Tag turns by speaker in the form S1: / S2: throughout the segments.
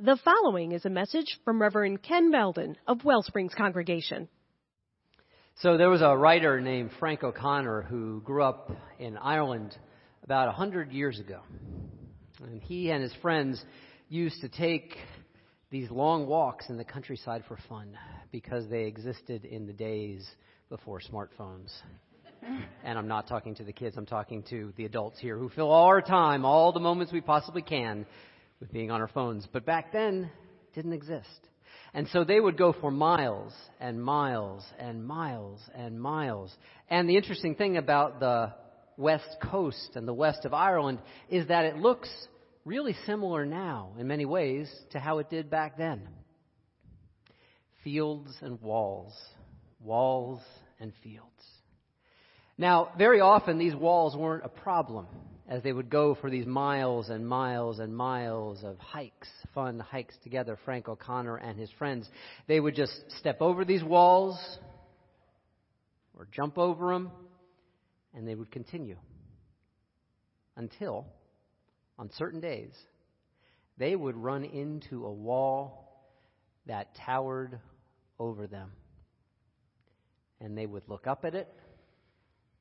S1: The following is a message from Reverend Ken Beldon of Wellsprings Congregation.
S2: So there was a writer named Frank O'Connor who grew up in Ireland about a hundred years ago. And he and his friends used to take these long walks in the countryside for fun because they existed in the days before smartphones. and I'm not talking to the kids, I'm talking to the adults here who fill all our time, all the moments we possibly can with being on our phones. But back then, didn't exist. And so they would go for miles and miles and miles and miles. And the interesting thing about the west coast and the west of Ireland is that it looks really similar now in many ways to how it did back then. Fields and walls, walls and fields. Now, very often these walls weren't a problem as they would go for these miles and miles and miles of hikes, fun hikes together, Frank O'Connor and his friends. They would just step over these walls or jump over them, and they would continue until, on certain days, they would run into a wall that towered over them. And they would look up at it,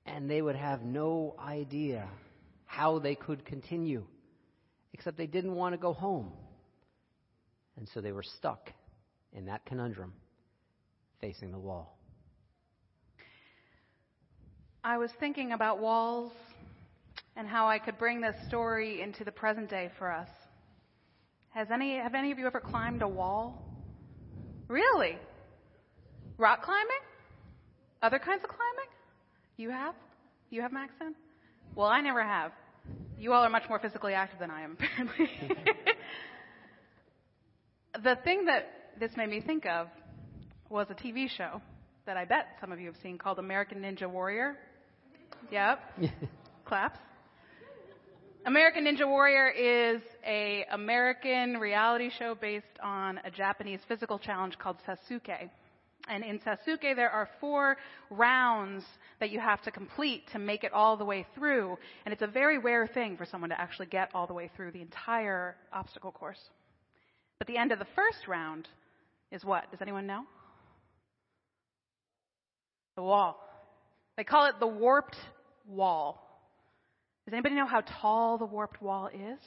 S2: and they would have no idea how they could continue, except they didn't want to go home. And so they were stuck in that conundrum, facing the wall.
S3: I was thinking about walls and how I could bring this story into the present day for us. Has any have any of you ever climbed a wall? Really? Rock climbing? Other kinds of climbing? You have? You have, Maxon? Well, I never have. You all are much more physically active than I am, apparently. the thing that this made me think of was a TV show that I bet some of you have seen called American Ninja Warrior. Yep. Claps. American Ninja Warrior is a American reality show based on a Japanese physical challenge called Sasuke. And in Sasuke, there are four rounds that you have to complete to make it all the way through. And it's a very rare thing for someone to actually get all the way through the entire obstacle course. But the end of the first round is what? Does anyone know? The wall. They call it the warped wall. Does anybody know how tall the warped wall is?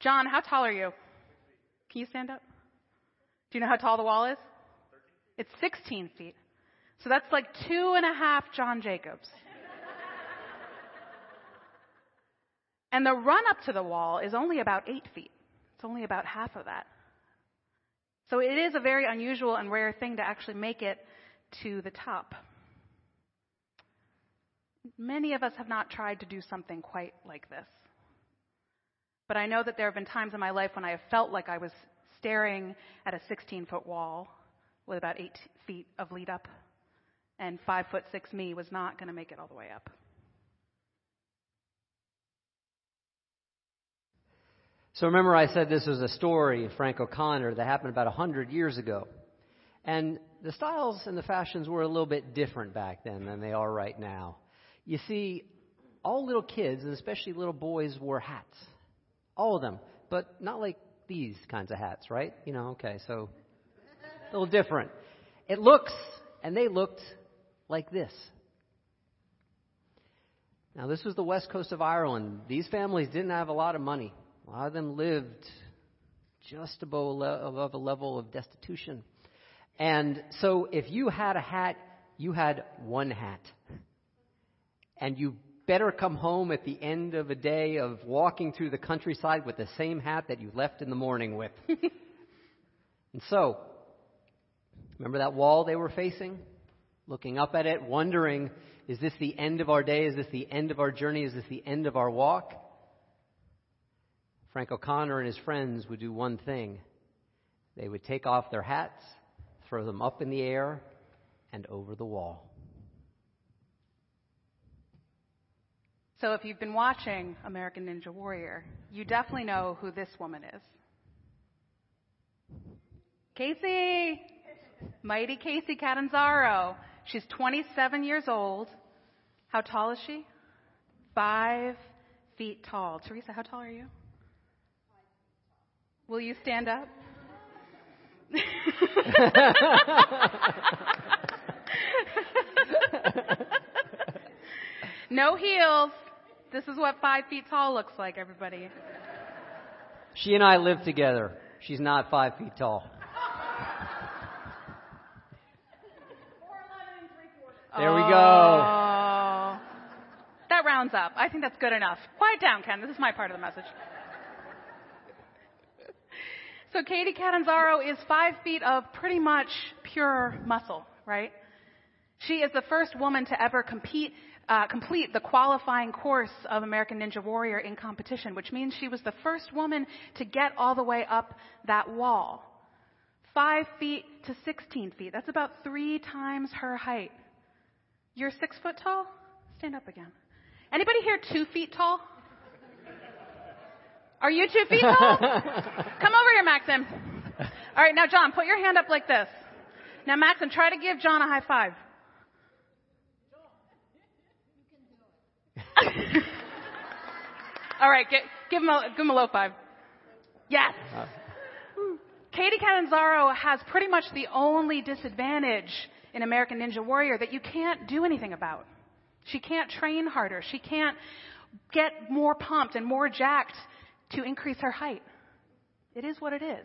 S3: John, how tall are you? Can you stand up? Do you know how tall the wall is? It's 16 feet. So that's like two and a half John Jacobs. and the run up to the wall is only about eight feet. It's only about half of that. So it is a very unusual and rare thing to actually make it to the top. Many of us have not tried to do something quite like this. But I know that there have been times in my life when I have felt like I was staring at a 16 foot wall with about eight feet of lead up, and five foot six me was not going to make it all the way up.
S2: So remember, I said this was a story of Frank O'Connor that happened about a hundred years ago. And the styles and the fashions were a little bit different back then than they are right now. You see, all little kids, and especially little boys, wore hats. All of them. But not like these kinds of hats, right? You know, okay, so a little different. It looks, and they looked like this. Now, this was the west coast of Ireland. These families didn't have a lot of money. A lot of them lived just above a level of destitution. And so, if you had a hat, you had one hat. And you better come home at the end of a day of walking through the countryside with the same hat that you left in the morning with. and so, remember that wall they were facing? Looking up at it, wondering, is this the end of our day? Is this the end of our journey? Is this the end of our walk? Frank O'Connor and his friends would do one thing. They would take off their hats, throw them up in the air, and over the wall.
S3: So if you've been watching American Ninja Warrior, you definitely know who this woman is. Kacy! Mighty Kacy Catanzaro. She's 27 years old. How tall is she? Five feet tall. Teresa, how tall are you? Will you stand up? no heels. This is what five feet tall looks like, everybody.
S2: She and I live together. She's not five feet tall. There we go.
S3: Oh. That rounds up. I think that's good enough. Quiet down, Ken. This is my part of the message. So Katie Catanzaro is five feet of pretty much pure muscle, right? She is the first woman to ever compete, uh, complete the qualifying course of American Ninja Warrior in competition, which means she was the first woman to get all the way up that wall. Five feet to 16 feet. That's about three times her height. You're six foot tall? Stand up again. Anybody here two feet tall? Are you two feet tall? Come over here, Maxim. All right, now John, put your hand up like this. Now Maxim, try to give John a high five. All right, get, give him a give him a low five. Yes. Uh-huh. Katie Catanzaro has pretty much the only disadvantage in American Ninja Warrior that you can't do anything about. She can't train harder. She can't get more pumped and more jacked to increase her height. It is what it is.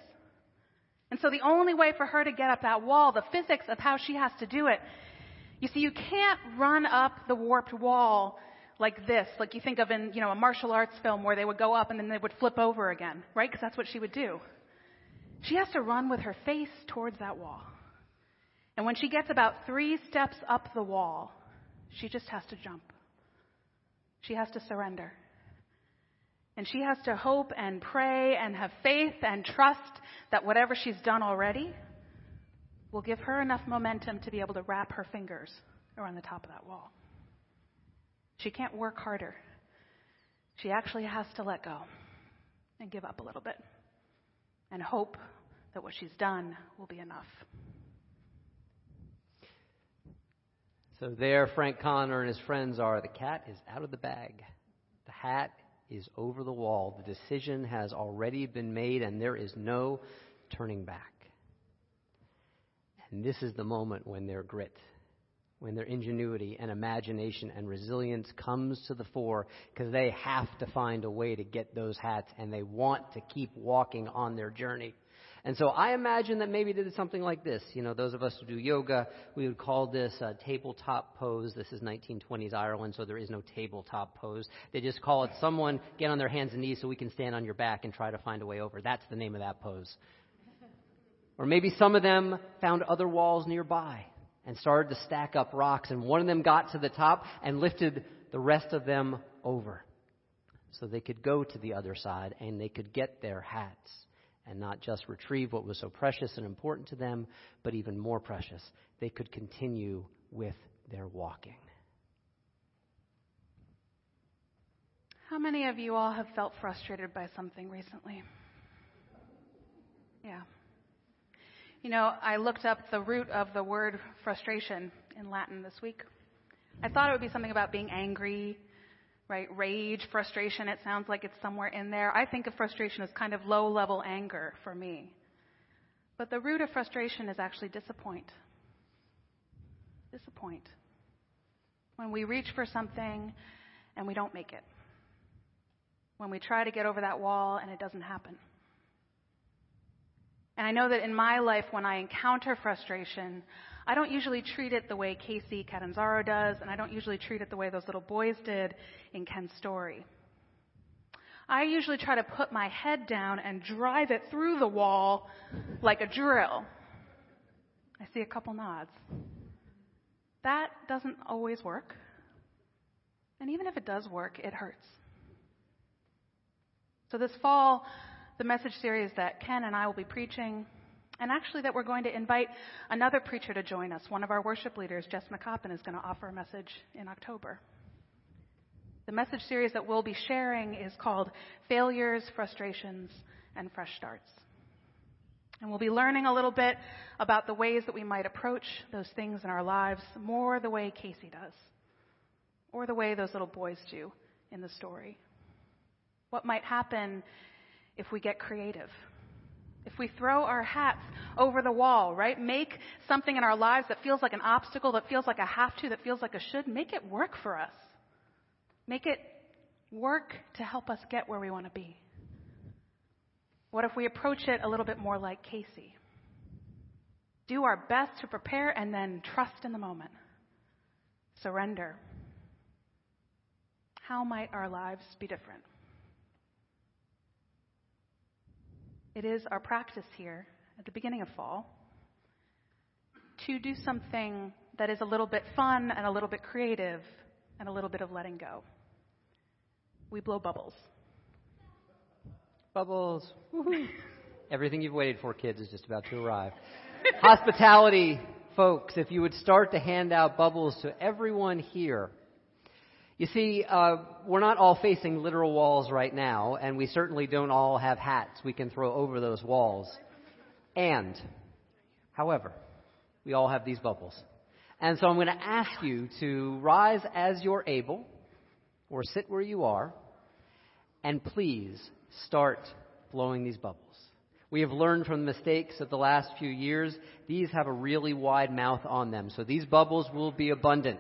S3: And so the only way for her to get up that wall, the physics of how she has to do it, you see, you can't run up the warped wall like this, like you think of in, you know, a martial arts film where they would go up and then they would flip over again, right? Because that's what she would do. She has to run with her face towards that wall. And when she gets about three steps up the wall, she just has to jump. She has to surrender. And she has to hope and pray and have faith and trust that whatever she's done already will give her enough momentum to be able to wrap her fingers around the top of that wall. She can't work harder. She actually has to let go and give up a little bit and hope that what she's done will be enough.
S2: So there, Frank Connor and his friends are. The cat is out of the bag. The hat is over the wall. The decision has already been made, and there is no turning back. And this is the moment when their grit, when their ingenuity and imagination and resilience comes to the fore, because they have to find a way to get those hats, and they want to keep walking on their journey. And so I imagine that maybe they did something like this. You know, those of us who do yoga, we would call this a tabletop pose. This is 1920s Ireland, so there is no tabletop pose. They just call it someone get on their hands and knees so we can stand on your back and try to find a way over. That's the name of that pose. Or maybe some of them found other walls nearby and started to stack up rocks, and one of them got to the top and lifted the rest of them over so they could go to the other side and they could get their hats and not just retrieve what was so precious and important to them, but even more precious, they could continue with their walking.
S3: How many of you all have felt frustrated by something recently? Yeah. You know, I looked up the root of the word frustration in Latin this week. I thought it would be something about being angry, right? Rage, frustration, it sounds like it's somewhere in there. I think of frustration as kind of low level anger for me. But the root of frustration is actually disappoint. Disappoint. When we reach for something and we don't make it. When we try to get over that wall and it doesn't happen. And I know that in my life, when I encounter frustration, I don't usually treat it the way Kacy Catanzaro does, and I don't usually treat it the way those little boys did in Ken's story. I usually try to put my head down and drive it through the wall like a drill. I see a couple nods. That doesn't always work. And even if it does work, it hurts. So this fall, the message series that Ken and I will be preaching and actually, that we're going to invite another preacher to join us. One of our worship leaders, Jess McCoppin, is going to offer a message in October. The message series that we'll be sharing is called Failures, Frustrations, and Fresh Starts. And we'll be learning a little bit about the ways that we might approach those things in our lives more the way Kacy does, or the way those little boys do in the story. What might happen if we get creative? If we throw our hats over the wall, right? Make something in our lives that feels like an obstacle, that feels like a have to, that feels like a should, make it work for us. Make it work to help us get where we want to be. What if we approach it a little bit more like Kacy? Do our best to prepare and then trust in the moment. Surrender. How might our lives be different? It is our practice here at the beginning of fall to do something that is a little bit fun and a little bit creative and a little bit of letting go. We blow bubbles.
S2: Bubbles. Everything you've waited for, kids, is just about to arrive. Hospitality, folks, if you would start to hand out bubbles to everyone here. You see, uh, we're not all facing literal walls right now, and we certainly don't all have hats we can throw over those walls. And, however, we all have these bubbles. And so I'm going to ask you to rise as you're able, or sit where you are, and please start blowing these bubbles. We have learned from the mistakes of the last few years, these have a really wide mouth on them. So these bubbles will be abundant.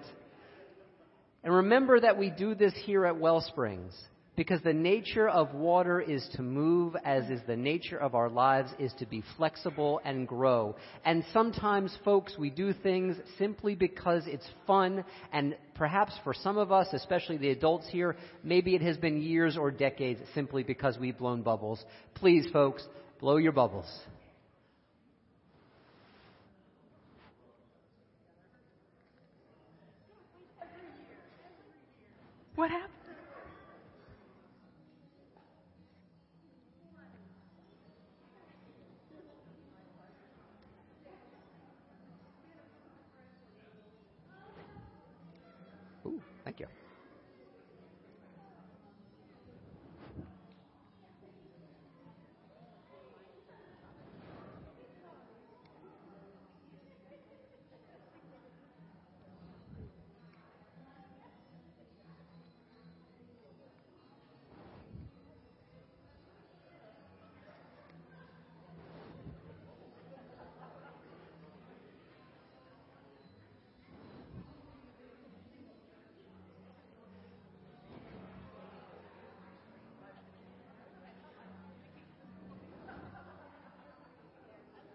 S2: And remember that we do this here at Wellsprings because the nature of water is to move as is the nature of our lives is to be flexible and grow. And sometimes folks, we do things simply because it's fun and perhaps for some of us, especially the adults here, maybe it has been years or decades simply because we've blown bubbles. Please folks, blow your bubbles.
S3: What happened?
S2: Ooh, thank you. You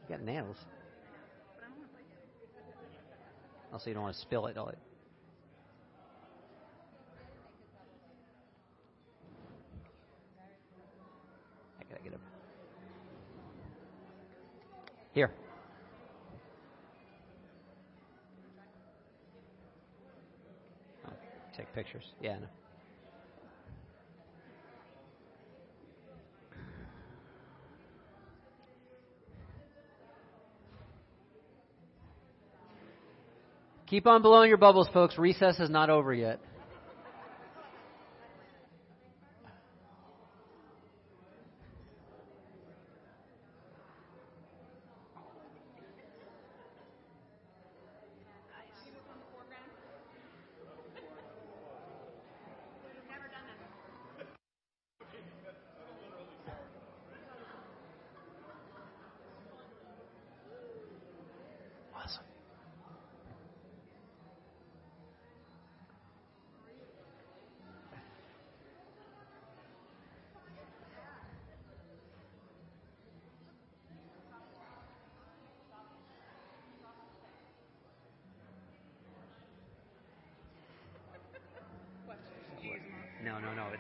S2: got nails. Oh, also, you don't want to spill it. All it. I gotta get a. Here. Oh, take pictures. Yeah. I Keep on blowing your bubbles, folks. Recess is not over yet.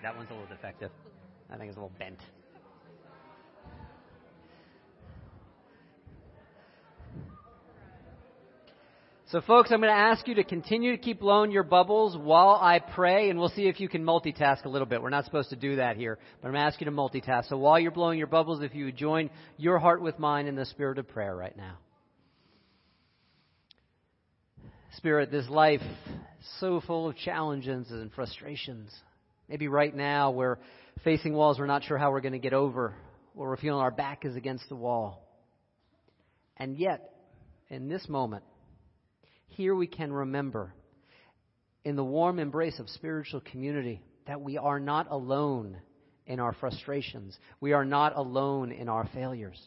S2: No. That one's a little defective. I think it's a little bent. So, folks, I'm going to ask you to continue to keep blowing your bubbles while I pray, and we'll see if you can multitask a little bit. We're not supposed to do that here, but I'm going to ask you to multitask. So, while you're blowing your bubbles, if you would join your heart with mine in the spirit of prayer right now. Spirit, this life so full of challenges and frustrations. Maybe right now we're facing walls we're not sure how we're going to get over, or we're feeling our back is against the wall. And yet, in this moment, here we can remember in the warm embrace of spiritual community that we are not alone in our frustrations. We are not alone in our failures.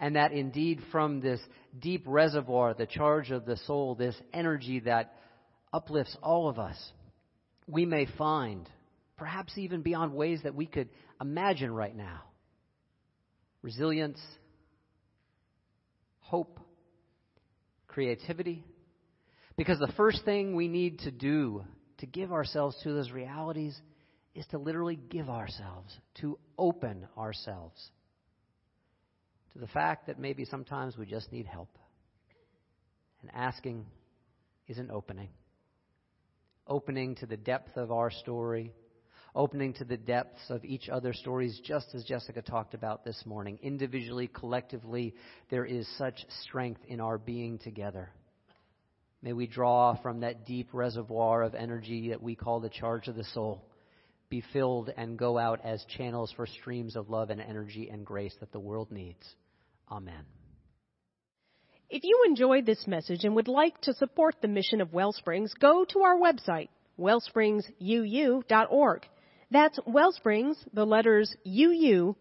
S2: and that indeed from this deep reservoir, the charge of the soul, this energy that uplifts all of us, we may find, perhaps even beyond ways that we could imagine right now, resilience, hope, creativity. Because the first thing we need to do to give ourselves to those realities is to literally give ourselves, to open ourselves to the fact that maybe sometimes we just need help. And asking is an opening. Opening to the depth of our story, opening to the depths of each other's stories, just as Jessica talked about this morning. Individually, collectively, there is such strength in our being together. May we draw from that deep reservoir of energy that we call the charge of the soul, be filled and go out as channels for streams of love and energy and grace that the world needs. Amen.
S1: If you enjoyed this message and would like to support the mission of Wellsprings, go to our website, wellspringsuu.org. That's Wellsprings, the letters uu.org.